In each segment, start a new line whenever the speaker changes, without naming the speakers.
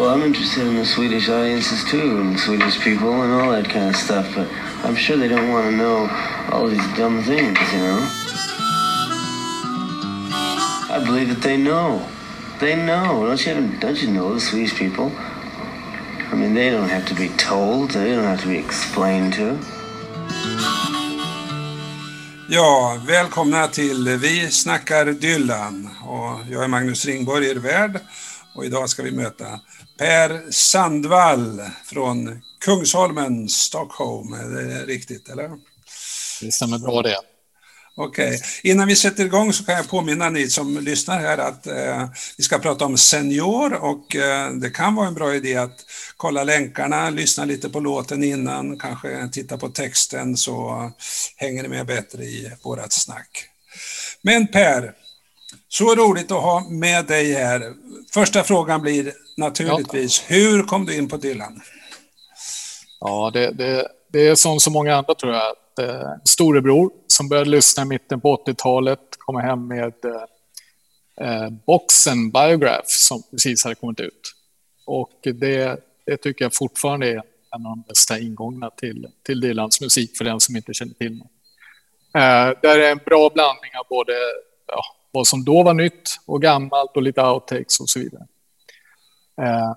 Well, I'm interested in the Swedish audiences too, and Swedish people and all that kind of stuff, but I'm sure they don't want to know all these dumb things, you know? I believe that they know. They know. Don't you, don't you know the Swedish people? I mean, they don't have to be told. They don't have to be explained to.
Ja, välkomna till Vi snackar Dylan. Och jag är Magnus Ringborg, er värd. Och idag ska vi möta Per Sandvall från Kungsholmen, Stockholm. Är det riktigt, eller?
Det stämmer bra det.
Okej. Okay. Innan vi sätter igång så kan jag påminna ni som lyssnar här att eh, vi ska prata om Senior och eh, det kan vara en bra idé att kolla länkarna, lyssna lite på låten innan, kanske titta på texten så hänger ni med bättre i vårat snack. Men Per, så roligt att ha med dig här. Första frågan blir naturligtvis, ja. hur kom du in på Dylan?
Ja, det, det, det är som så många andra tror jag, att eh, storebror som började lyssna i mitten på 80-talet kom hem med eh, eh, boxen Biograph som precis hade kommit ut. Och det, det tycker jag fortfarande är en av de bästa ingångarna till, till Dylans musik för den som inte känner till mig. Eh, där är en bra blandning av både ja, vad som då var nytt och gammalt och lite outtakes och så vidare. Eh,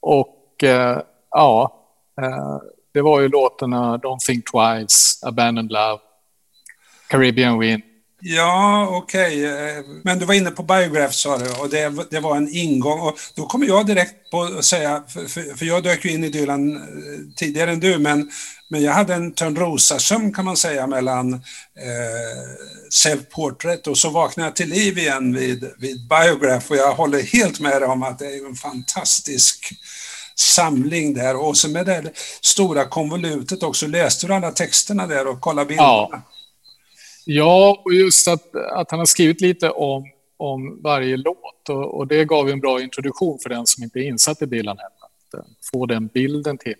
och eh, ja, eh, det var ju låtarna Don't Think Twice, Abandoned Love, Caribbean Wind.
Ja, okej. Okay. Men du var inne på Biograph sa du och det, det var en ingång. Och då kommer jag direkt på att säga, för, för, jag dök ju in i Dylan eh, tidigare än du, men, men jag hade en Törnrosasömn, kan man säga mellan eh, Self-Portrait och så vaknade jag till liv igen vid, vid Biograph och jag håller helt med dig om att det är en fantastisk samling där och så med det stora konvolutet också. Läste du alla texterna där och kollade bilderna?
Ja. Ja, och just att, att han har skrivit lite om, om varje låt och, och det gav en bra introduktion för den som inte är insatt i Dylan att uh, få den bilden till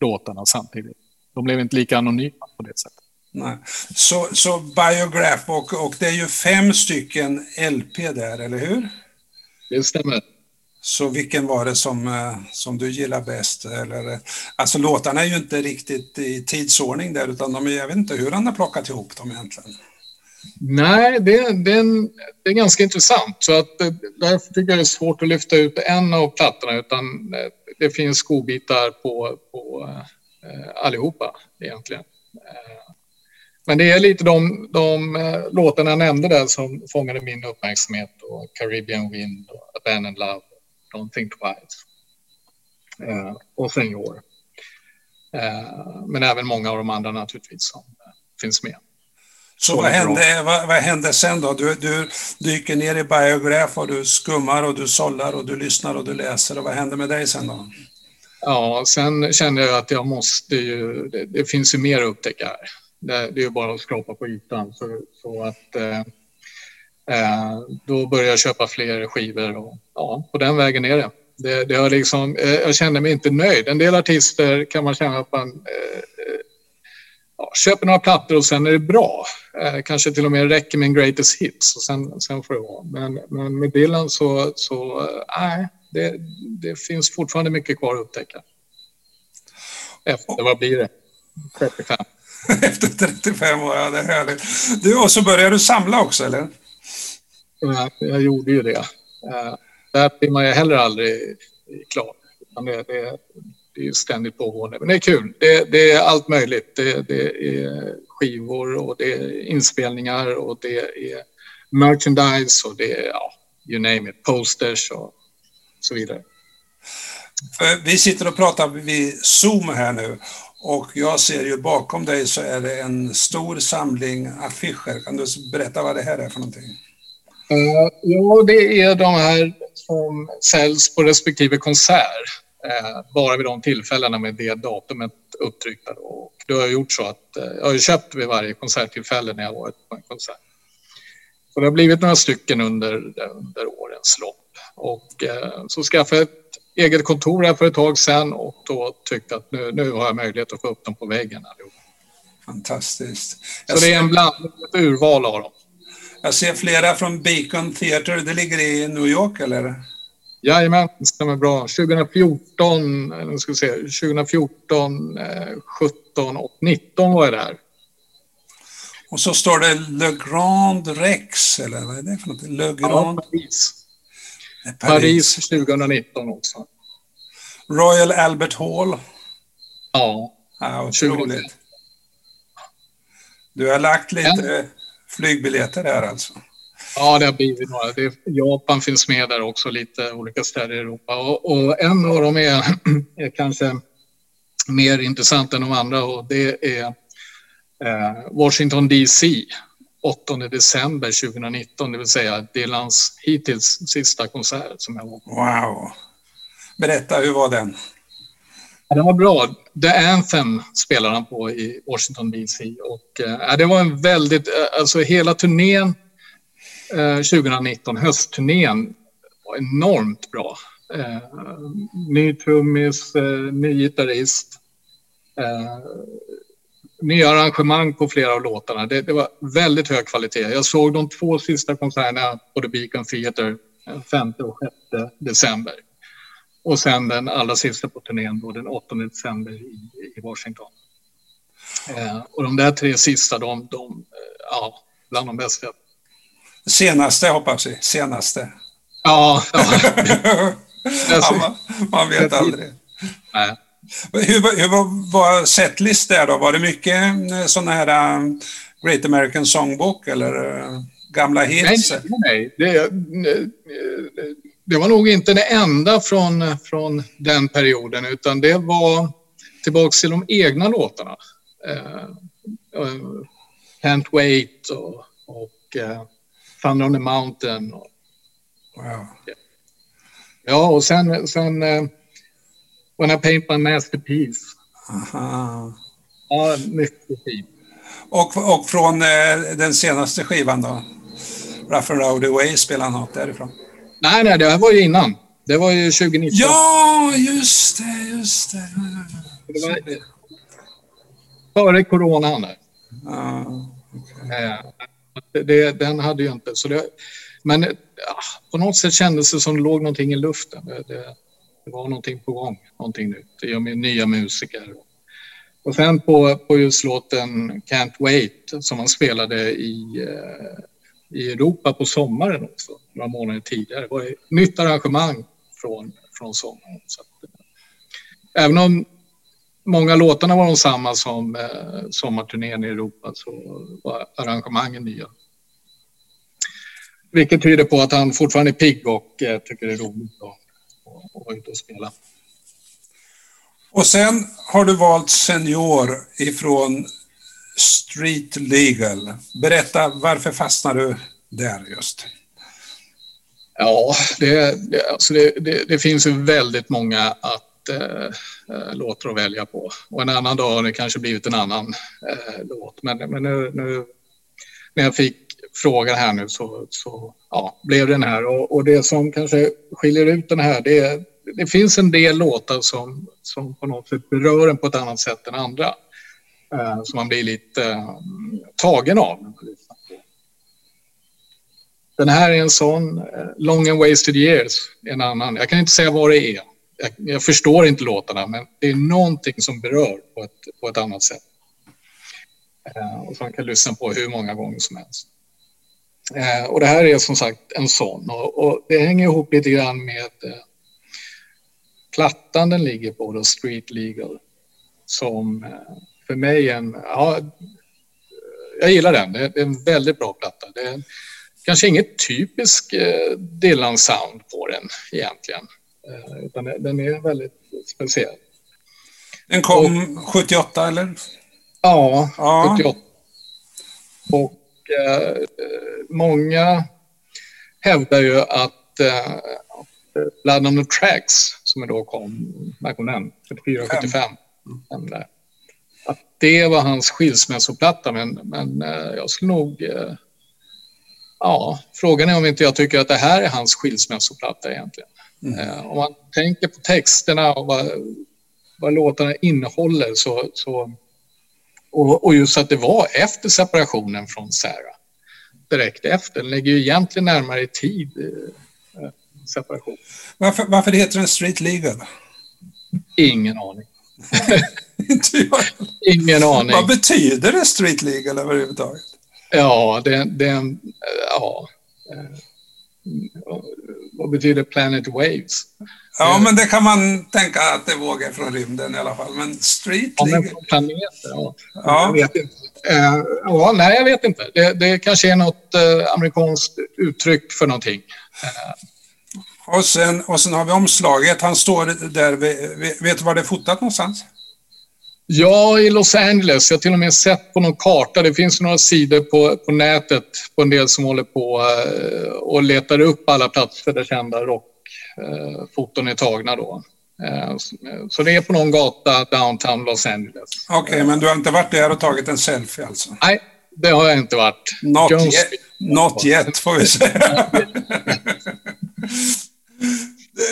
låtarna samtidigt. De blev inte lika anonyma på det sättet.
Nej. Så, så Biograph, och, och det är ju fem stycken LP där, eller hur?
Det stämmer.
Så vilken var det som, eh, som du gillar bäst? Eller, alltså låtarna är ju inte riktigt i tidsordning där, utan de är, jag vet inte hur han har plockat ihop dem egentligen.
Nej, det, det, är, en, det är ganska intressant. Så att, eh, därför tycker jag det är svårt att lyfta ut en av plattorna. Utan eh, det finns godbitar på, på eh, allihopa egentligen. Eh, men det är lite de, de låtarna jag nämnde där som fångade min uppmärksamhet. Och Caribbean Wind, och Abandoned Love, Don't Think Twice och Senior. Men även många av de andra naturligtvis som finns med.
Så vad hände, vad, vad, hände sen då? Du, du dyker ner i Biograph och du skummar och du sållar och du lyssnar och du läser. Och vad hände med dig sen då?
Ja, sen kände jag att jag måste ju... Det, det finns ju mer att upptäcka här. Det, det är ju bara att skrapa på ytan. Så, så att... Eh, eh, då började jag köpa fler skivor och ja, på den vägen är det. Det, det har liksom, eh, jag kände mig inte nöjd. En del artister kan man känna att man eh, ja, köper några plattor och sen är det bra. Eh, kanske till och med räcker med en greatest hits och sen, sen får det vara. Men, men med Dylan så, så eh, nej, det, det finns fortfarande mycket kvar att upptäcka. Efter, vad blir det? 35.
Efter 35 år, ja det är härligt. Du, och så började du samla också, eller?
Ja, jag gjorde ju det. Uh, där blir man ju heller aldrig klar. Det, det, det är ständigt pågående. Men det är kul. Det, det är allt möjligt. Det, det, är skivor och det är inspelningar och det är merchandise och det är, ja, you name it, posters och så vidare.
Vi sitter och pratar vid Zoom här nu och jag ser ju bakom dig så är det en stor samling affischer. Kan du berätta vad det här är för någonting?
Uh, ja, det är de här som säljs på respektive konsert eh, bara vid de tillfällena med det datumet upptryckta. Och det har gjort så att eh, jag har köpt vid varje konserttillfälle när jag varit på en konsert. Så det har blivit några stycken under, under årens lopp. Och eh, så skaffade jag ett eget kontor här för ett tag sedan och då tyckte att nu, nu har jag möjlighet att få upp dem på väggen. Allihop.
Fantastiskt.
Så det är en blandning, ett urval av dem.
Jag ser flera från Beacon Theatre. Det ligger i New York, eller?
Jajamän, det stämmer bra. 2014, eller ska vi se, 2014, eh, 17 och 19 var jag där.
Och så står det Le Grand Rex, eller vad är det för något? Le Grand...
Ja, Paris. Paris. Paris 2019 också.
Royal Albert Hall.
Ja.
Ja, otroligt. Du har lagt lite ja. flygbiljetter där alltså?
Ja, det har blivit några. Det, Japan finns med där också, lite olika städer i Europa. Och, och en av dem är, är, kanske mer intressant än de andra och det är eh, Washington DC 8 december 2019, det vill säga Dylans hittills sista konsert som jag var på.
Wow! Berätta, hur var den?
Den var bra. The Anthem spelade han på i Washington DC och eh, det var en väldigt, eh, alltså hela turnén Eh, 2019, höstturnén, var enormt bra. Eh, ny trummis, eh, ny gitarrist, eh, nya arrangemang på flera av låtarna. Det, det, var väldigt hög kvalitet. Jag såg de två sista konserterna på The Beacon Theatre eh, 5 och 6 december. Och sen den allra sista på turnén då, den 8 december i, i Washington. Eh, och de där tre sista, de, de ja, bland de bästa
Senaste hoppas vi. Senaste.
Ja. ja.
ja man, man, vet aldrig. Nej. Hur, hur var, setlist där då? Var det mycket eh, sådana här um, Great American Songbook eller uh, gamla hits?
Nej, nej. Det, det var nog inte det enda från, från den perioden utan det var tillbaks till de egna låtarna. Uh, Can't Wait och, och uh, Thunder on the Mountain.
wow. Ja.
och sen, sen uh, When I Paint My Masterpiece.
Aha.
Ja, mycket fint.
Och, och från eh, den senaste skivan då? Rough and Rowdy Way spelade han något därifrån?
Nej, nej, det här var ju innan. Det var ju 2019.
Ja, just det, just det. det var,
före coronan.
Ja, okay.
Eh, det, den hade ju inte... Så det, men ja, på något sätt kändes det som det låg någonting i luften. Det, det, det var någonting på gång, någonting nytt. Det med nya musiker. Och sen på, på just låten Can't Wait som han spelade i, eh, i Europa på sommaren också, några månader tidigare. Det var ett nytt arrangemang från, från sommaren. Så att, eh, även om många låtarna var de samma som eh, sommarturnén i Europa så var arrangemangen nya. Vilket tyder på att han fortfarande är pigg och eh, tycker det är roligt att, vara ute och spela.
Och sen har du valt Senior ifrån Street Legal. Berätta, varför fastnar du där just?
Ja, det, det, alltså det, det finns ju väldigt många att eh, eh låtar att välja på. Och en annan dag har det kanske blivit en annan eh, låt. Men, men nu, nu, när jag fick frågan här nu så, så ja, blev den här. Och, och, det som kanske skiljer ut den här det är det finns en del låtar som, som på något sätt berör en på ett annat sätt än andra. Eh, som man blir lite eh, tagen av. Den här är en sån. Eh, Long and wasted years en annan. Jag kan inte säga vad det är jag, jag, förstår inte låtarna, men det är någonting som berör på ett, på ett annat sätt. Eh, och som man kan lyssna på hur många gånger som helst. Eh, och det här är som sagt en sån och, och det hänger ihop lite grann med eh, plattan den ligger på, då, Street Legal, som eh, för mig är en, ja, jag gillar den. Det är en väldigt bra platta. Det är kanske inget typiskt eh, Dylan-sound på den egentligen. Eh, utan den är väldigt speciell.
Den kom och, 78 eller?
Ja, ja. 78. Och eh, många hävdar ju att eh, Blood on the Tracks, som då kom, när kom den? 74, 75. Mm. Att det var hans skilsmässoplatta, men, men eh, jag skulle nog... Eh, ja, frågan är om inte jag tycker att det här är hans skilsmässoplatta egentligen. Mm. Eh, om man tänker på texterna och vad, vad låtarna innehåller så, så och, och, just att det var efter separationen från Sarah. Direkt efter. Den lägger ju egentligen närmare i tid. Eh, separation.
Varför, varför heter den Street Legal?
Ingen aning. Ingen aning.
Vad betyder det Street Legal överhuvudtaget?
Ja, det, det ja. Vad betyder Planet Waves?
Ja, men det kan man tänka att det vågar från rymden i alla fall. Men Street
Ja,
Legal...
från planeter, ja.
Ja.
Jag vet inte. Eh, ja, nej, jag vet inte. Det, det kanske är något eh, amerikanskt uttryck för någonting.
Och sen, och sen har vi omslaget. Han står där. vid- Vet du var det är fotat någonstans?
Ja, i Los Angeles. Jag har till och med sett på någon karta. Det finns några sidor på, på nätet på en del som håller på eh, och letar upp alla platser där kända rockfoton är tagna. Då. Eh, så- det är på någon gata downtown Los Angeles.
Okej, men du har inte varit där och tagit en selfie alltså?
Nej, det har jag inte varit.
Not,
Jones-
yet, not yet, får vi säga.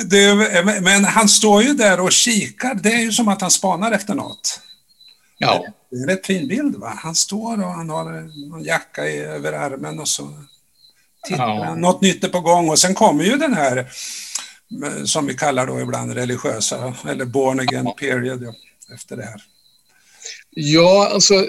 Det, men han står ju där och kikar. Det är ju som att han spanar efter något.
Ja,
Det är en rätt fin bild. Va? Han står och han har en jacka över armen och så tittar
Ja.
han. Något nytt är på gång. Och sen kommer ju den här, eh, som vi kallar då ibland religiösa, eller born again period, ja, efter det här.
ja alltså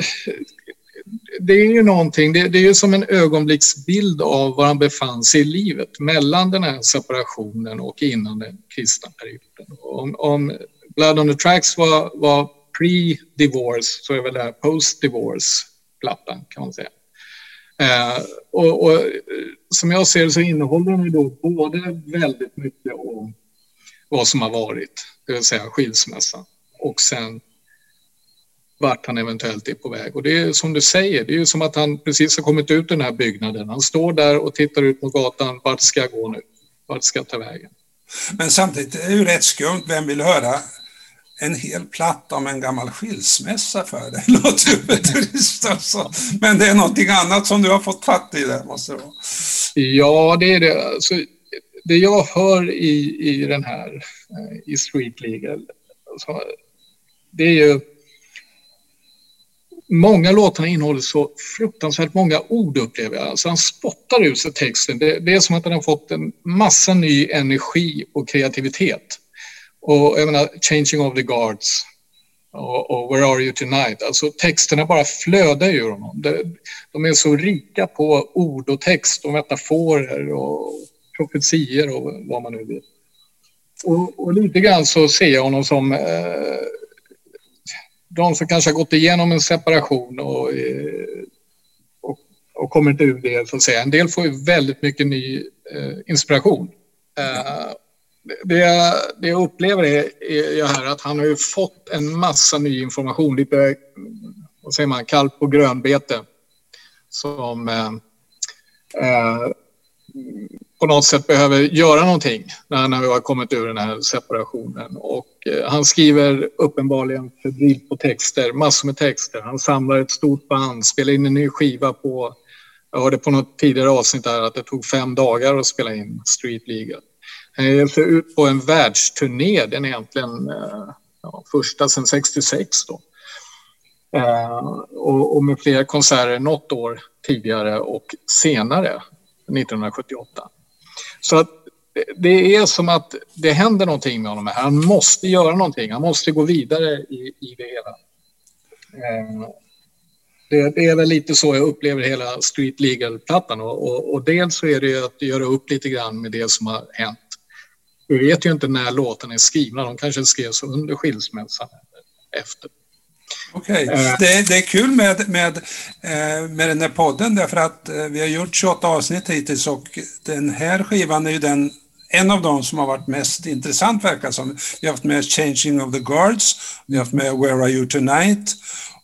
det är ju någonting, det, det är ju som en ögonblicksbild av var han befann sig i livet mellan den här separationen och innan den kristna perioden. Om, om Blood on the Tracks var, var pre-divorce så är väl det här post-divorce-plattan kan man säga. Eh, och, och som jag ser det så innehåller den ju då både väldigt mycket om vad som har varit, det vill säga skilsmässan, och sen vart han eventuellt är på väg. Och det är som du säger, det är ju som att han precis har kommit ut ur den här byggnaden. Han står där och tittar ut mot gatan. Vart ska jag gå nu? Vart ska jag ta vägen?
Men samtidigt är det ju rätt skumt. Vem vill höra en hel platta om en gammal skilsmässa för dig, Låter trist alltså. Men det är någonting annat som du har fått fatt i där, måste det vara.
Ja, det är det. Alltså, det jag hör i, i den här, eh, i Street Legal, alltså, det är ju... Många låtarna innehåller så fruktansvärt många ord upplever jag. Alltså han spottar ut sig texten. Det, det är som att han har fått en massa ny energi och kreativitet. Och jag menar, Changing of the Guards och, och Where Are You Tonight. Alltså texterna bara flödar ur honom. De, de är så rika på ord och text och metaforer och profetier och vad man nu vill. Och, och lite grann så ser jag honom som eh, de som kanske har gått igenom en separation och, eh, och, och kommit ur det, så att säga. En del får ju väldigt mycket ny eh, inspiration. Eh, det, jag, det jag upplever är, är här att han har ju fått en massa ny information, lite, vad säger man, kallt på grönbete. Som eh, eh, på något sätt behöver göra någonting när vi har kommit ur den här separationen. Och eh, han skriver uppenbarligen febrilt på texter, massor med texter. Han samlar ett stort band, spelar in en ny skiva på, jag hörde på något tidigare avsnitt där att det tog fem dagar att spela in Street Legal. Han ger sig ut på en världsturné, den är egentligen eh, ja, första sedan 66 då. Eh, och, och med flera konserter något år tidigare och senare, 1978. Så att det är som att det händer någonting med honom. här. Han måste göra någonting. Han måste gå vidare i, i det hela. Eh, det, det är väl lite så jag upplever hela Street Legal-plattan. Och, och, och dels så är det ju att göra upp lite grann med det som har hänt. Vi vet ju inte när låtarna är skrivna. De kanske skrevs under skilsmässan efter.
Okej,
Eh.
det, det är kul med, med, eh, med den här podden därför att eh, vi har gjort 28 avsnitt hittills och den här skivan är ju den en av de som har varit mest intressant verkar som. Vi har haft med Changing of the Guards, vi har haft med Where Are You Tonight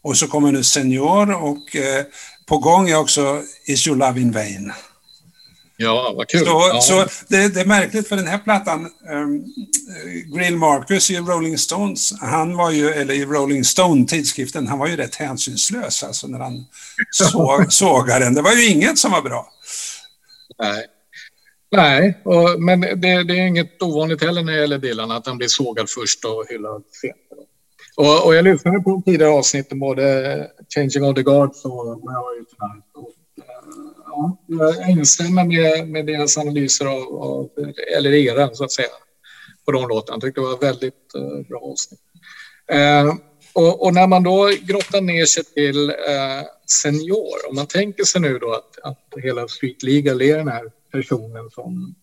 och så kommer nu Senior och eh, på gång är också Is Your Love In Vain.
Ja, vad kul.
Så,
ja.
så det, det är märkligt för den här plattan, um, Grill Marcus i Rolling Stones, han var ju, eller i Rolling Stone-tidskriften, han var ju rätt hänsynslös alltså när han såg, sågade den. Det var ju inget som var bra.
Nej. Nej, och, men det, det är inget ovanligt heller när det gäller Dylan att han blir sågad först och hyllad senare. Och, och jag lyssnade på tidigare avsnitten, både Changing of the Guards och Where Are You Tonight. Ja, jag instämmer med, med deras analyser av, av, eller era så att säga, på de låtarna. Jag tyckte det var väldigt eh, bra avsnitt. Eh, och, och, när man då grottar ner sig till eh, senior, om man tänker sig nu då att, att hela Street Legal är den här personen som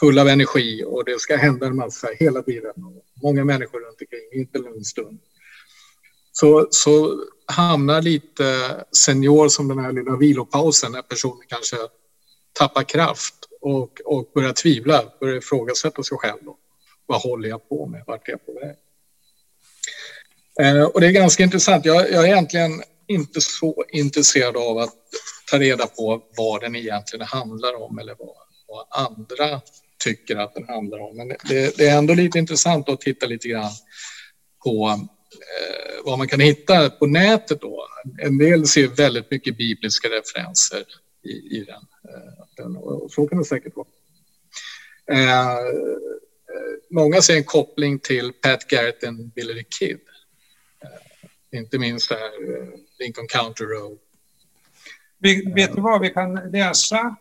full av energi och det ska hända en massa hela tiden. Många människor runt omkring, inte en stund. Så, så hamnar lite senior som den här lilla vilopausen när personen kanske tappar kraft och, och börjar tvivla, börjar ifrågasätta sig själv. Då. Vad håller jag på med? Vart är jag på väg? Eh, och det är ganska intressant. Jag, jag är egentligen inte så intresserad av att ta reda på vad den egentligen handlar om eller vad, vad andra tycker att den handlar om. Men det, det, är ändå lite intressant att titta lite grann på Eh, vad man kan hitta på nätet. Då. En del ser väldigt mycket bibliska referenser i, i den. Eh, den. Och så kan det säkert vara. Eh, många ser en koppling till Pat Garrett och Billy the Kid. Eh, inte minst här, eh, Lincoln County Road.
Vi, vet du vad, vi kan läsa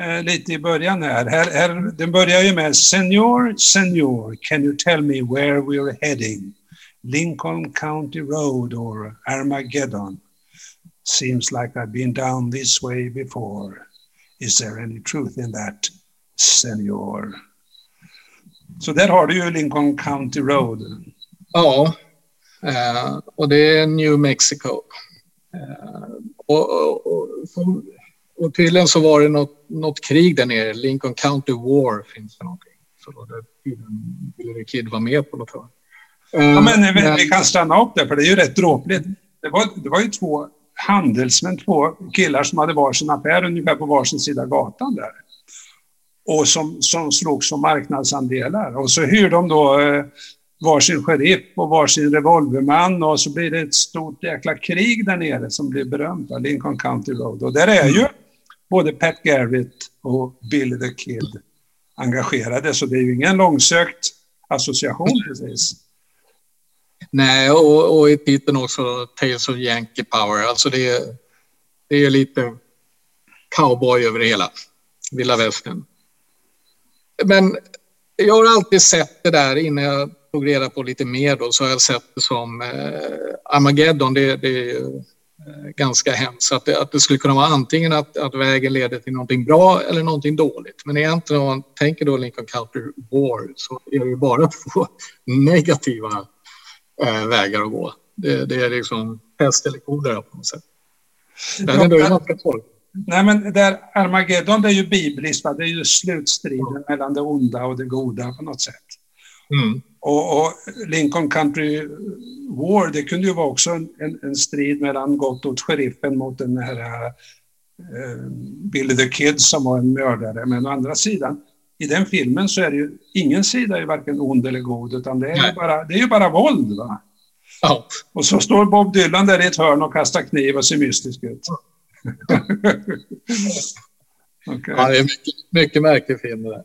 eh, lite i början här. här, här. Den börjar ju med Senior, Senior, can you tell me where we're heading? Lincoln County Road or Armageddon? Seems like I've been down this way before. Is there any truth in that, Senior? Så där har du ju Lincoln County Road.
Ja, eh, och det är New Mexico. Eh, och, och, och, och tydligen så var det något, något krig där nere. Lincoln County War finns det någonting. Så då ville Kid vara med på något hörn.
Ja, men vi, vi, kan stanna upp där, för det är ju rätt dråpligt. Det var, det var ju två handelsmän, två killar som hade varsin affär ungefär på varsin sida gatan där. Och som, som slogs om marknadsandelar. Och så hyr de då eh, varsin sheriff och varsin revolverman och så blir det ett stort jäkla krig där nere som blir berömt, Lincoln County Road. Och där är ju både Pat Garrett och Billy the Kid engagerade, så det är ju ingen långsökt association precis.
Nej, och, och i titeln också Tales of Yankee Power. Alltså det är, det är lite cowboy över det hela. Vilda västern. Men jag har alltid sett det där innan jag tog reda på lite mer då så har jag sett det som eh, Armageddon. Det, det är eh, ganska hemskt. Att det, att det skulle kunna vara antingen att, att vägen leder till någonting bra eller någonting dåligt. Men egentligen om man tänker då Lincoln Counter War så är det ju bara två negativa eh, vägar att gå. Det, det är liksom pest eller kolera på något sätt. Den är ganska torr.
Nej, men där Armageddon, det är ju bibliskt, det är ju slutstriden mellan det onda och det goda på något sätt. Mm. Och, och, Lincoln Country War, det kunde ju vara också en, en strid mellan gott åt sheriffen mot den här uh, Billy the Kid som var en mördare. Men å andra sidan, i den filmen så är det ju ingen sida är varken ond eller god, utan det är, ju bara, det är ju bara våld. Va? Ja. Och så står Bob Dylan där i ett hörn och kastar kniv och ser mystisk ut.
okay. Ja, det är mycket, mycket märklig film det där.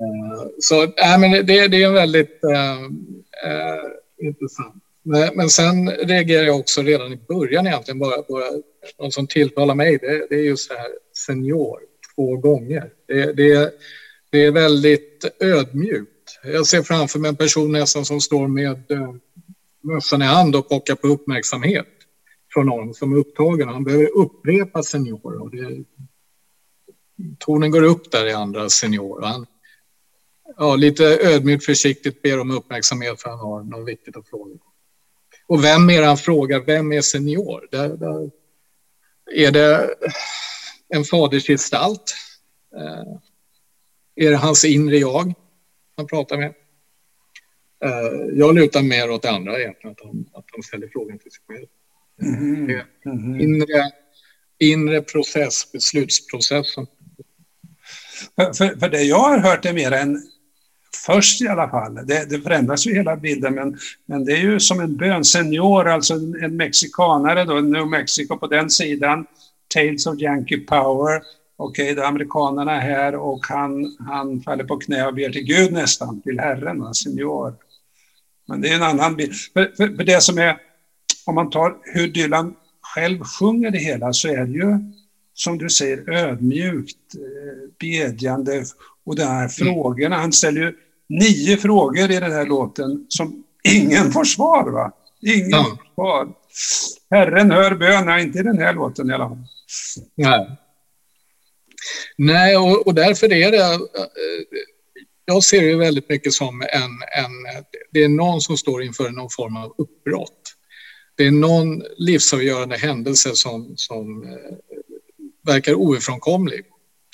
Uh, så äh, men det, det är en väldigt uh, intressant. Men, men sen reagerar jag också redan i början egentligen bara på något som tilltalar mig. Det, det är just det här senior två gånger. Det, det, det är väldigt ödmjukt. Jag ser framför mig en person nästan som står med eh, mössan i hand och pockar på uppmärksamhet från någon som är upptagen. Han behöver upprepa senior. Och det, tonen går upp där i andra senior. Han, ja, lite ödmjukt försiktigt ber om uppmärksamhet för han har något viktigt att fråga. Och vem är han frågar? Vem är senior? Där, där är det en fadersgestalt? Eh, är det hans inre jag han pratar med? Eh, jag lutar mer åt det andra egentligen, att han, att han ställer frågan till sig själv. Mm. Mm. Inre, inre process, beslutsprocessen.
För, för, för, det jag har hört är mer en, först i alla fall, det, det förändras ju hela bilden, men, men det är ju som en bön, senior, alltså en, en mexikanare då, New Mexico på den sidan, Tales of Yankee Power, okej, okay, amerikanerna här och han, han faller på knä och ber till Gud nästan, till Herren, senior. Men det är en annan bild. För, för, för, det som är, om man tar hur Dylan själv sjunger det hela, så är det ju som du säger, ödmjukt, eh, bedjande och de här frågorna. Han ställer ju nio frågor i den här låten som ingen får svar. Va? Ingen ja. får svar. Herren hör bön, inte i den här låten i alla fall.
Nej. Nej, och, och därför är det... Eh, jag ser det väldigt mycket som en, en... Det är någon som står inför någon form av uppbrott. Det är någon livsavgörande händelse som, som eh, verkar ofrånkomlig.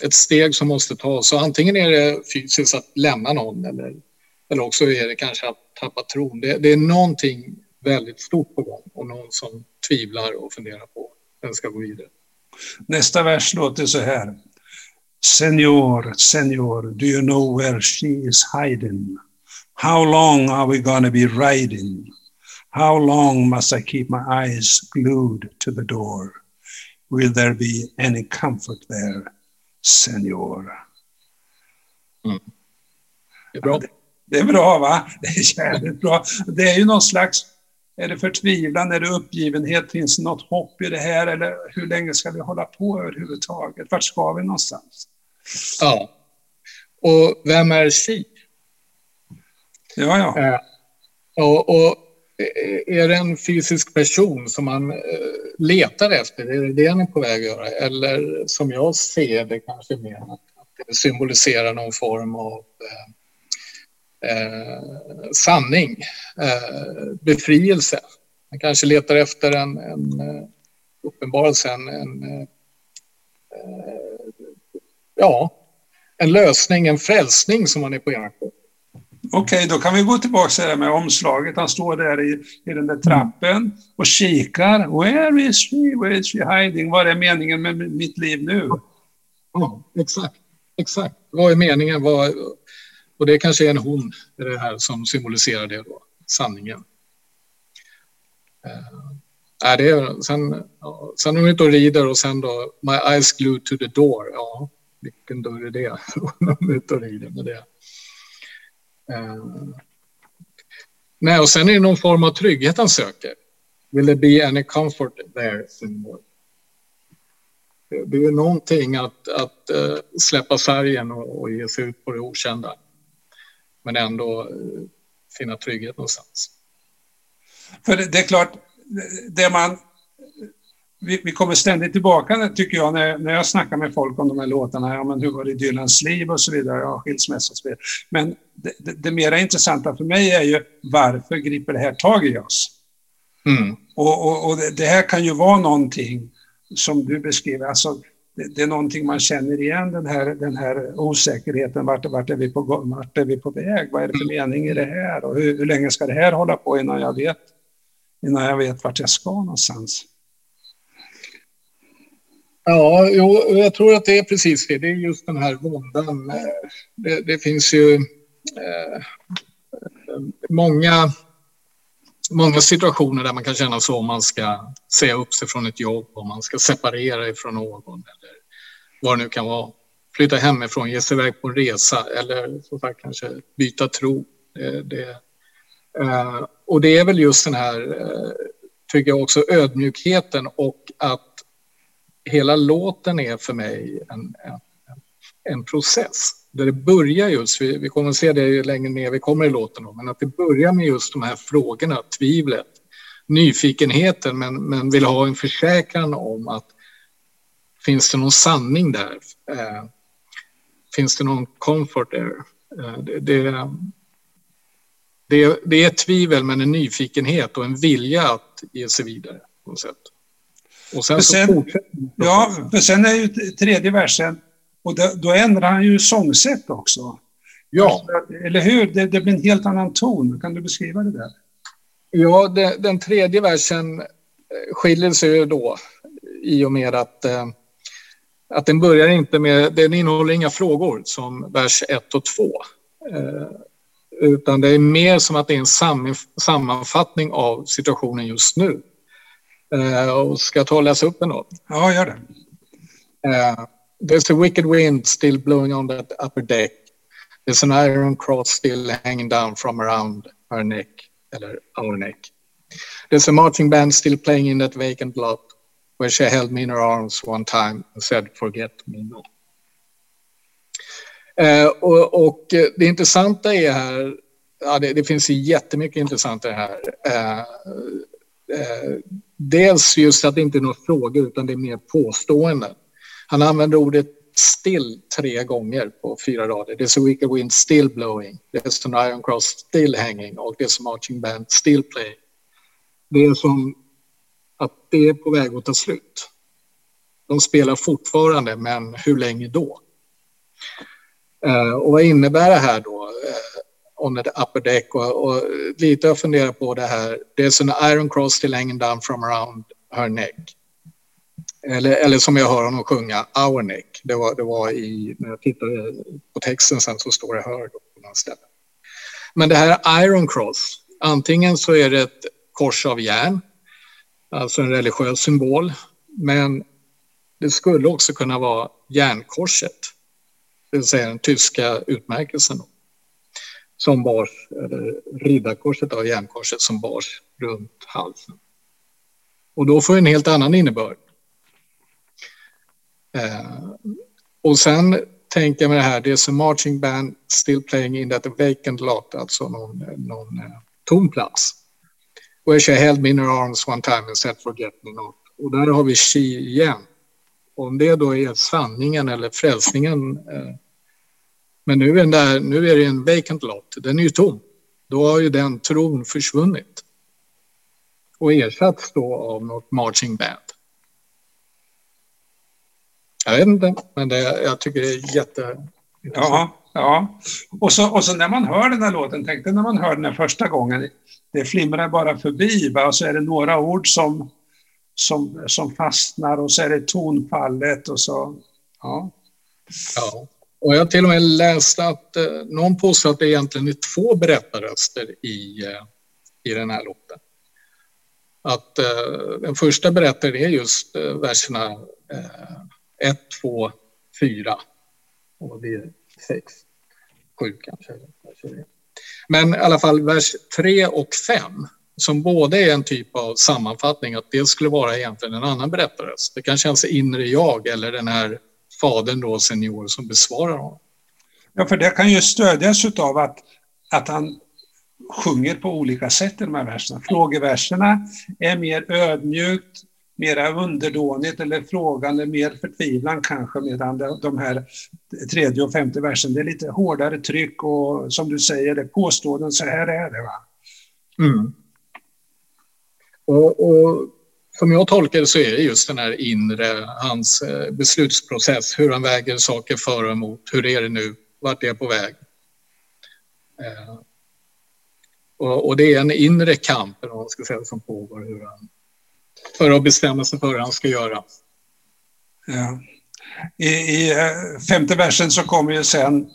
Ett steg som måste tas. Så antingen är det fysiskt att lämna någon eller, eller också är det kanske att tappa tron. Det, det är någonting väldigt stort på gång och någon som tvivlar och funderar på den ska gå vidare.
Nästa vers låter så här. Senor, senor, do you know where she is hiding? How long are we gonna be riding? How long must I keep my eyes glued to the door? Will there be any comfort there, senor?
Mm. Det är bra.
Det är bra, va? Det är jävligt bra. Det är ju någon slags är det förtvivlan? Är det uppgivenhet? Finns det något hopp i det här? Eller hur länge ska vi hålla på överhuvudtaget? Vart ska vi någonstans?
Ja. Och vem är Si?
Ja, ja.
Eh, och, och, är det en fysisk person som man eh, letar efter? Är det det han är på väg att göra? Eller som jag ser det kanske mer att, att det symboliserar någon form av eh, eh, sanning, eh, befrielse. Man kanske letar efter en, en eh, uppenbarelse, en, en eh, ja, en lösning, en frälsning som man är på jakt
på. Okej, okay, då kan vi gå tillbaka till det med omslaget. Han står där i, i den där trappen och kikar. Where is she? Where is she hiding? Vad är meningen med mitt liv nu?
Ja, exakt. Exakt. Vad är meningen? Vad, och det kanske är en hon det här som symboliserar det då, sanningen. Uh, det är, sen, ja, sen är hon ute och rider och sen då My eyes glued to the door. Ja, vilken dörr är det? hon är ute och rider med det. Uh, nej, och sen är det någon form av trygghet han söker. Will there be any comfort there? Det är någonting att, att uh, släppa färgen och, och ge sig ut på det okända men ändå eh, finna trygghet någonstans.
För det, det är klart, det man... Vi, vi, kommer ständigt tillbaka, tycker jag, när, när jag snackar med folk om de här låtarna. Ja, men hur var det i Dylans liv och så vidare, ja, skilsmässa och så vidare. Men det, det, det mera intressanta för mig är ju varför griper det här tag i oss? Mm. Och, och, och det, det, här kan ju vara någonting som du beskriver, alltså det, är någonting man känner igen, den här, den här osäkerheten. Vart, vart, är vi på, vart är vi på väg? Vad är det för mm. mening i det här? Och hur, hur länge ska det här hålla på innan jag vet, innan jag vet vart jag ska någonstans?
Ja, jo, jag tror att det är precis det. Det är just den här våndan. Eh, det, det finns ju eh, många många situationer där man kan känna så om man ska säga upp sig från ett jobb, om man ska separera ifrån någon eller vad det nu kan vara. Flytta hemifrån, ge sig iväg på en resa eller så sagt kanske byta tro. Det, det, eh, och det är väl just den här, eh, tycker jag också, ödmjukheten och att hela låten är för mig en, en, en process där det börjar just, vi, vi kommer att se det längre ner vi kommer i låten, men att det börjar med just de här frågorna, tvivlet, nyfikenheten, men, men vill ha en försäkran om att finns det någon sanning där? Eh, finns det någon comfort där? Eh, det, det, det, det, är ett tvivel, men en nyfikenhet och en vilja att ge sig vidare på något sätt.
Och sen, sen Ja, för sen är ju tredje versen och då, då ändrar han ju sångsätt också.
Ja.
Eller hur? Det, det, blir en helt annan ton. Kan du beskriva det där?
Ja, det, den tredje versen eh, skiljer sig ju då i och med att, eh, att den börjar inte med, den innehåller inga frågor som vers 1 och 2. Eh, utan det är mer som att det är en sammanfattning av situationen just nu. Och ska jag ta och läsa upp den då?
Ja, gör det.
There's a wicked wind still blowing on that upper deck. There's an iron cross still hanging down from around her neck, or our neck. There's a marching band still playing in that vacant lot. where she held me in her arms one time and said forget me not. Eh, och, och, eh, det intressanta är här, ja, det, det finns jättemycket intressant i det här. Eh, eh, dels just att det inte är några frågor utan det är mer påståenden. Han använder ordet still tre gånger på fyra rader. There's a weaker wind still blowing. There's an iron cross still hanging och there's a marching band still playing. Det är som att det är på väg att ta slut. De spelar fortfarande, men hur länge då? Eh, och vad innebär det här då? Eh, on the upper deck och, och lite jag funderar på det här. There's an iron cross still hanging down from around her neck. Eller, eller som jag hör honom sjunga, Our Neck. Det var, det var i, när jag tittade på texten sen så står det Hör på något ställe. Men det här Iron Cross, antingen så är det ett kors av järn, alltså en religiös symbol, men det skulle också kunna vara järnkorset, det vill säga den tyska utmärkelsen då, som bars, eller riddarkorset av järnkorset som bars runt halsen. Och då får en helt annan innebörd. Eh, och sen tänker jag med det här, det är som marching band still playing in that vacant lot, alltså någon, någon eh, tom plats. Where she held me in her arms one time and said forget me not. Och där har vi she igen. Om det då är sanningen eller frälsningen. Eh, men nu är, där, nu är det en vacant lot, den är ju tom. Då har ju den tron försvunnit. Och ersatts då av något marching band. Jag vet inte, men det, jag tycker det är jätte...
Ja, ja. Och så, och så när man hör den här låten, tänk dig när man hör den här första gången, det flimrar bara förbi va? och så är det några ord som, som, som fastnar och så är det tonfallet och så, ja.
Ja, och jag har till och med läst att eh, någon påstår att det egentligen är två berättarröster i, eh, i den här låten. Att eh, den första berättaren är just eh, verserna eh, 1, 2, 4 och vad blir det? 6, 7 kanske. Men i alla fall vers 3 och 5 som både är en typ av sammanfattning att det skulle vara egentligen en annan berättarröst. Det kanske är inre jag eller den här fadern då, senior, som besvarar honom.
Ja, för det kan ju stödjas av att, att han sjunger på olika sätt i de här verserna. Frågeverserna är mer ödmjukt, mera underdånigt eller frågande, mer förtvivlan kanske, medan de här tredje och femte versen, det är lite hårdare tryck och som du säger, det påståenden, så här är det. Va?
Mm. Och, och, som jag tolkar det så är det just den här inre, hans eh, beslutsprocess, hur han väger saker för och emot, hur är det nu, vart är jag på väg? Eh, och, och, det är en inre kamp, eller vad man ska säga, som pågår, hur han för att bestämma sig för hur han ska göra.
Ja. I, I eh, femte versen så kommer ju sen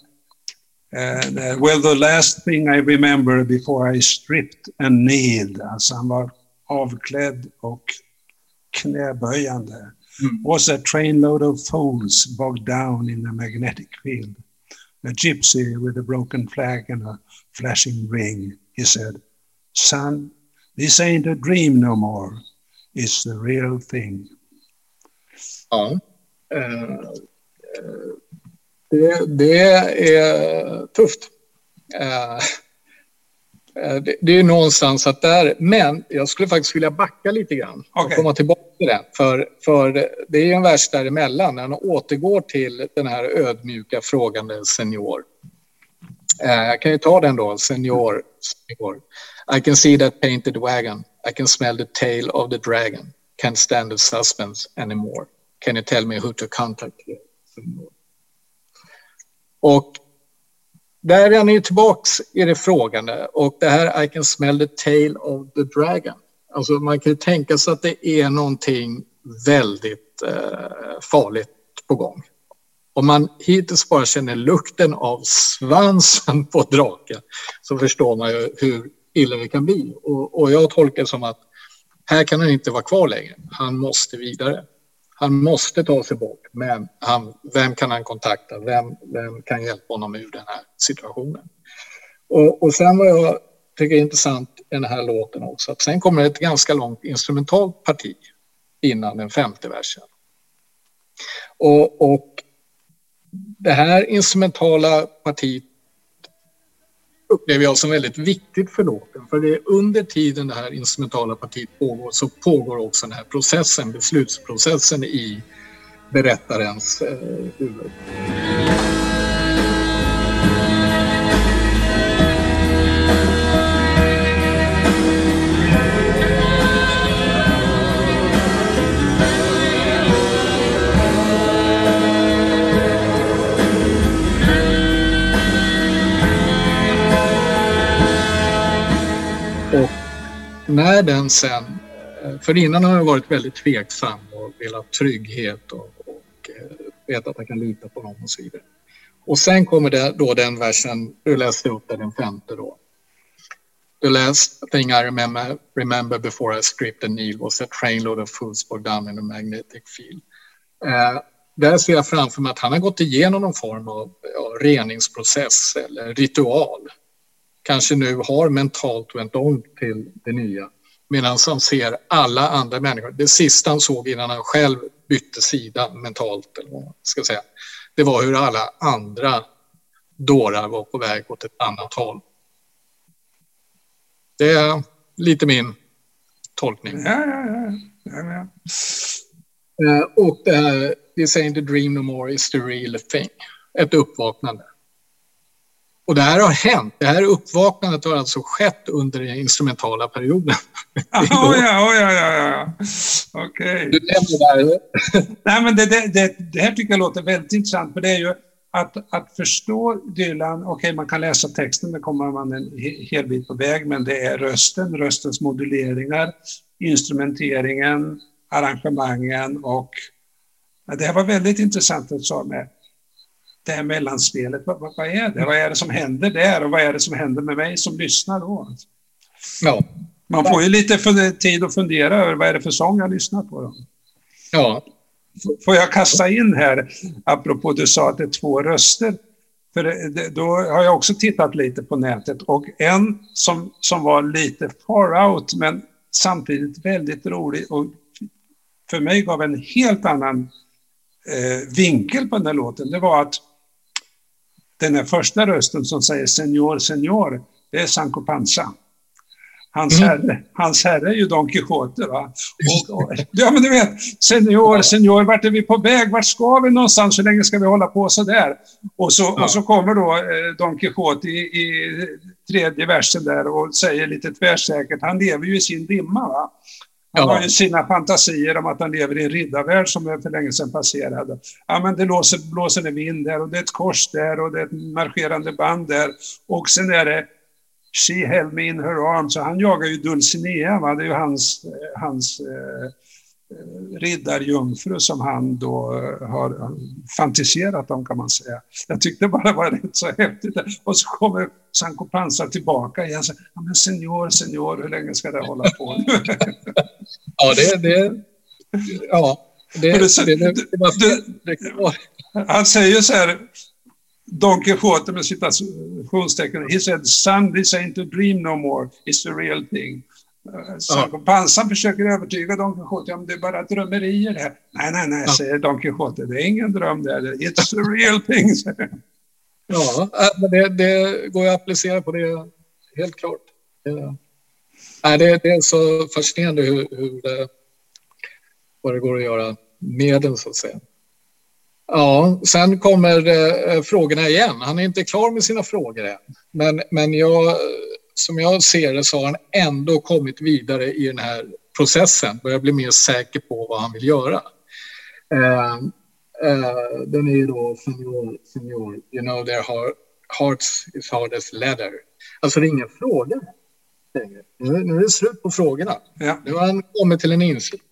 uh, Well the last thing I remember before I stripped and kneeled. Alltså han var avklädd och knäböjande. Mm. Was a trainload of fools bogged down in a magnetic field. A gypsy with a broken flag and a flashing ring. He said, Son, this ain't a dream no more is the real thing.
Ja. Uh, det, det, är tufft. Uh, det, det, är någonstans att där, men jag skulle faktiskt vilja backa lite grann och okay. komma tillbaka till det. För, för det är en vers däremellan när han återgår till den här ödmjuka frågande senior. Uh, jag kan ju ta den då, senior. senior. I can see that painted wagon. I can smell the tail of the dragon. Can't stand the suspense anymore. Can you tell me who to contact You? Och där är ni tillbaks i det frågande och det här I can smell the tail of the dragon. Alltså man kan ju tänka sig att det är någonting väldigt eh, farligt på gång. Om man hittills bara känner lukten av svansen på draken så förstår man ju hur illa det kan bli. Och, och jag tolkar det som att här kan han inte vara kvar längre. Han måste vidare. Han måste ta sig bort, men han, vem kan han kontakta? Vem, vem kan hjälpa honom ur den här situationen? Och, och sen vad jag tycker är intressant i den här låten också, att sen kommer ett ganska långt instrumentalt parti innan den femte versen. Och, och det här instrumentala partiet upplever jag som väldigt viktigt för låten. För det är under tiden det här instrumentala partiet pågår så pågår också den här processen, beslutsprocessen i berättarens eh, huvud. När den sen, eh, för innan har jag varit väldigt tveksam och velat trygghet och, och eh, veta att jag kan lita på någon och så vidare. Och sen kommer det då den versen, du läste upp den femte då. The last thing I remember, remember before I stripped the kneel was a trainload of fools spoke down in a magnetic field. Eh, där ser jag framför mig att han har gått igenom någon form av ja, reningsprocess eller ritual kanske nu har mentalt vänt om till det nya. Medan han ser alla andra människor. Det sista han såg innan han själv bytte sida mentalt, eller vad man ska säga, det var hur alla andra dårar var på väg åt ett annat håll. Det är lite min tolkning.
Ja, ja, ja. ja.
Eh, och det här, this ain't a dream no more, is the real thing. Ett uppvaknande. Och det här har hänt. Det här uppvaknandet har alltså skett under den instrumentala perioden.
Oh, ja, ja, ja, ja. Okej. Okay. Nej, men det, det, det, det, här tycker jag låter väldigt intressant, för det är ju att, att förstå Dylan, okej, okay, man kan läsa texten, det kommer man en hel bit på väg, men det är rösten, röstens moduleringar, instrumenteringen, arrangemangen och det här var väldigt intressant att sa med det här mellanspelet, vad, vad, är det? Vad är det som händer där och vad är det som händer med mig som lyssnar då?
Ja.
Man får ju lite tid att fundera över vad är det för sång jag lyssnar på. Då?
Ja.
Får jag kasta in här, apropå du sa att det är två röster. För det, då har jag också tittat lite på nätet och en som, som var lite far out men samtidigt väldigt rolig och för mig gav en helt annan eh, vinkel på den här låten. Det var att den här första rösten som säger Senor, Senor, det är Sancho Panza. Hans, mm. herre, hans herre är ju Don Quijote. Va? Och, och, ja, men du vet, Senor, Senor, vart är vi på väg? Vart ska vi någonstans? Hur länge ska vi hålla på så där? Och så, ja. och så kommer då eh, Don Quijote i, i, tredje versen där och säger lite tvärsäkert, han lever ju i sin dimma. Va? Han har ju sina fantasier om att han lever i en riddarvärld som är för länge sedan passerade. Ja, men det blåser, blåser en vind där och det är ett kors där och det är ett marscherande band där. Och sen är det She held me in her arms. Så han jagar ju Dulcinea, va? det är ju hans, hans eh, riddarjungfru som han då eh, har fantiserat om kan man säga. Jag tyckte bara det var rätt så häftigt. Och så kommer Sancho Panza tillbaka igen. Så, ja, men senior, senior, hur länge ska det hålla på?
ja, det, det, ja, det, det, det, det, det,
Han säger så här, Don Quixote med citationstecken, he said, son, this ain't a dream no more, it's the real thing. Så Pansan försöker övertyga Don Quijote om det är bara drömmerier här. Nej, nej, nej, säger Don Quijote, det är ingen dröm det, it's a real thing.
ja, äh, men det, det, går att applicera på det helt klart. Det, det, det är så fascinerande hur, hur det, vad det går att göra med den så att säga. Ja, sen kommer eh, frågorna igen. Han är inte klar med sina frågor än. Men, men jag som jag ser det så har han ändå kommit vidare i den här processen, börjar bli mer säker på vad han vill göra. Uh, uh, den är ju då senior, senior, you know their hearts is hard as leather. Alltså det är ingen fråga längre. Nu, nu är det slut på frågorna. Ja. Nu har han kommit till en insikt.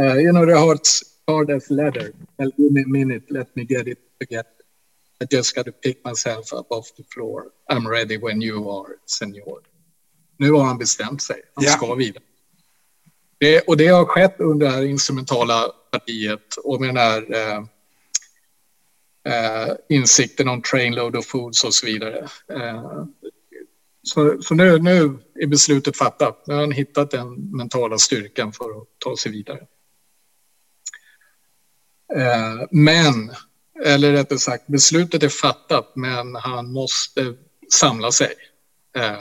Uh, you know their hearts hard as leather. Give me a minute, let me get it together. I just got to pick myself up off the floor. I'm ready when you are, senior. Nu har han bestämt sig. Han ja. ska vidare. Det, och det har skett under det här instrumentala partiet och med den här eh, eh, insikten om trainload of foods och så vidare. Eh, så, så nu, nu är beslutet fattat. Nu har han hittat den mentala styrkan för att ta sig vidare. Eh, men, eller rättare sagt, beslutet är fattat men han måste samla sig eh,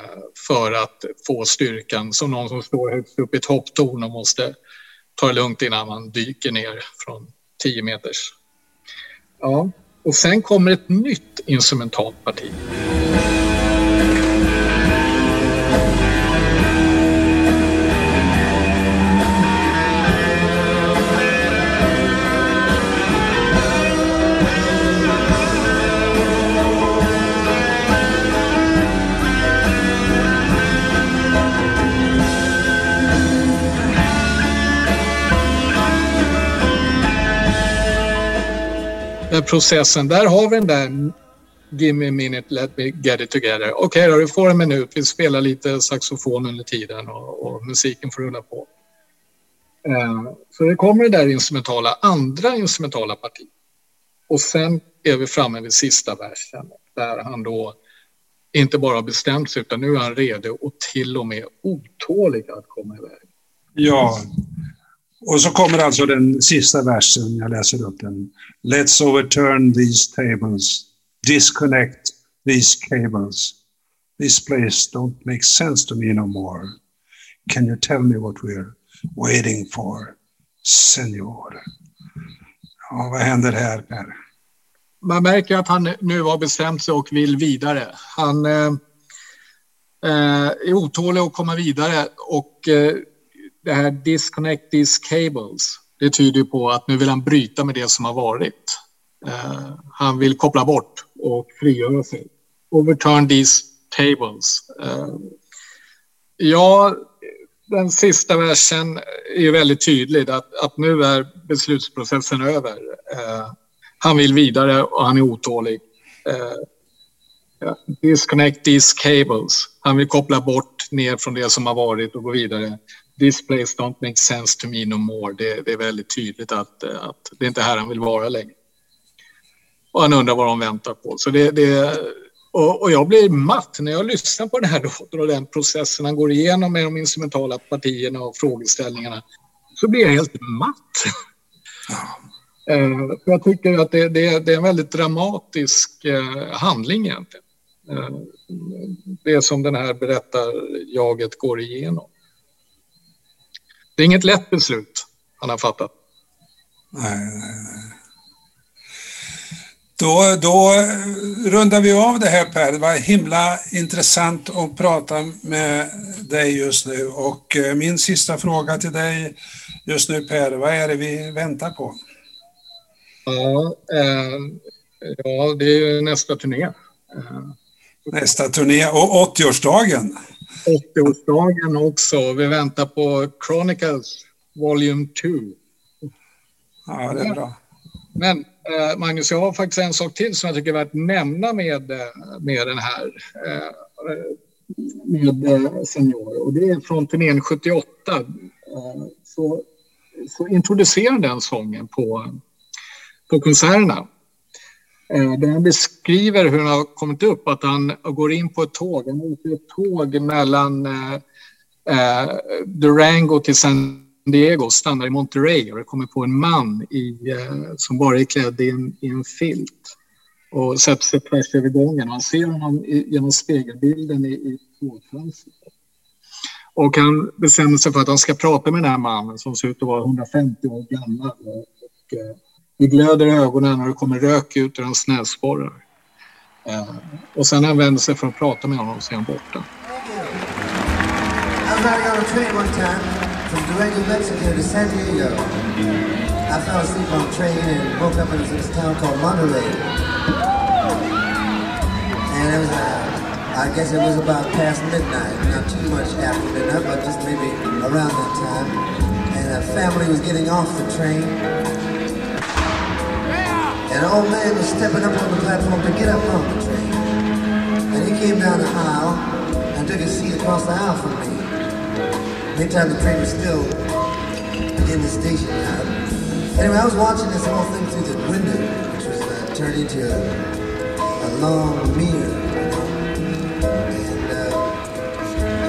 för att få styrkan som någon som står högst upp i ett hopptorn och måste ta det lugnt innan man dyker ner från 10 meters. Ja, och sen kommer ett nytt instrumentalt parti. Eh, processen. Där har vi den där Give me a minute, let me get it together. Okej okay, då, du får en minut. Vi spelar lite saxofon under tiden och, och musiken får rulla på. Eh, så det kommer det där instrumentala, andra instrumentala partiet. Och sen är vi framme vid sista versen där han då inte bara har bestämt sig utan nu är han redo och till och med otålig att komma iväg.
Ja, och så kommer alltså den sista versen, jag läser upp den. Let's overturn these tables, disconnect these cables. This place don't make sense to me no more. Can you tell me what we're waiting for, Senor? Ja, vad händer här, Per?
Man märker att han nu har bestämt sig och vill vidare. Han eh, eh är otålig att komma vidare och eh, det här disconnect these cables, det tyder på att nu vill han bryta med det som har varit. Uh, han vill koppla bort och frigöra sig. Overturn these tables. Uh, eh, ja, den sista versen är väldigt tydlig att, att nu är beslutsprocessen över. Uh, han vill vidare och han är otålig. disconnect these cables. Han vill koppla bort ner från det som har varit och gå vidare this place don't make sense to me no more. Det, det är väldigt tydligt att, att det är inte här han vill vara längre. Och han undrar vad de väntar på. Så det, det, och, och, jag blir matt när jag lyssnar på den här låten och den processen han går igenom med de instrumentala partierna och frågeställningarna. Så blir jag helt matt. Ja. Eh, jag tycker att det, det, det, är en väldigt dramatisk eh, handling egentligen. Eh, det som den här berättarjaget går igenom. Det är inget lätt beslut han har fattat. Nej, nej, nej.
Då, då rundar vi av det här Per. Det var himla intressant att prata med dig just nu. Och eh, min sista fråga till dig just nu Per, vad är det vi väntar på?
Ja, eh, ja det är nästa turné.
Nästa turné och 80-årsdagen.
80-årsdagen också. Vi väntar på Chronicles Volume 2.
Ja, det är bra.
Men eh, Magnus, jag har faktiskt en sak till som jag tycker är värt att nämna med, eh, med den här eh, med Senior. Och det är från turnén 78. Eh, så, så introducerar den sången på, på konserterna. Eh, där han beskriver hur han har kommit upp, att han går in på ett tåg. Han åker ett tåg mellan eh, eh, Durango till San Diego, stannar i Monterrey och det kommer på en man i, eh, som bara är klädd i en, i en filt och sätter sig tvärs över gången. Han ser honom i, genom spegelbilden i, i tågfönstret. Och han bestämmer sig för att han ska prata med den här mannen som ser ut att vara 150 år gammal. Och, och eh, det glöder i ögonen och det kommer rök ut ur hans näsborrar. Uh, eh, och sen när han vänder sig för att prata med honom så är han borta. I was riding on a train one time from Durango, Mexico to San Diego. I fell asleep on a train and woke up in this town called Monterey. And it was, uh, I guess it was about past midnight, not too much after midnight, but just maybe around that time. And a family was getting off the train. And an old man was stepping up on the platform to get up on the train. And he came down the aisle and took a seat across the aisle from me. Meantime, the train was still in the station yard. Anyway, I was watching this whole thing through the window, which was uh, turned into a, a long mirror. And uh,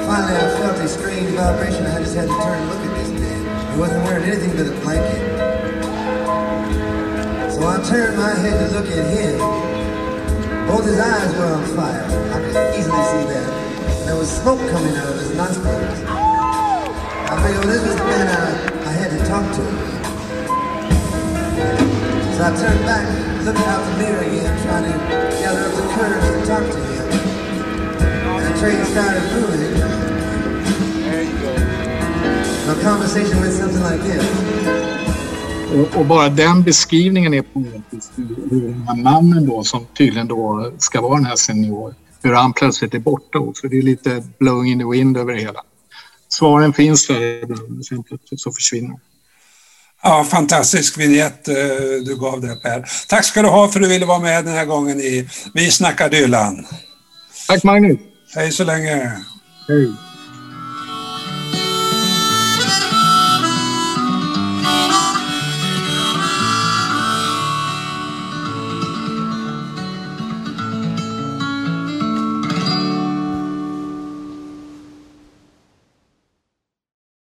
finally I felt a strange vibration. I just had to turn and look at this man. He wasn't wearing anything but a blanket. So I turned my head to look at him. Both his eyes were on fire. I could easily see that. There was smoke coming out of his nostrils. I figured well, this was the man I, I had to talk to. So I turned back, looking out the mirror again, trying to gather up the courage to talk to him. And the train started moving. There you go. My conversation went something like this.
Och, bara den beskrivningen är poetisk. Hur den här mannen då, som tydligen då ska vara den här senior, hur han plötsligt är borta också. Det är lite blowing in the wind över det hela. Svaren finns där ibland, sen plötsligt så försvinner
Ja, fantastisk vignett eh, du gav där Per. Tack ska du ha för att du ville vara med den här gången i Vi snackar Dylan.
Tack Magnus.
Hej så länge.
Hej.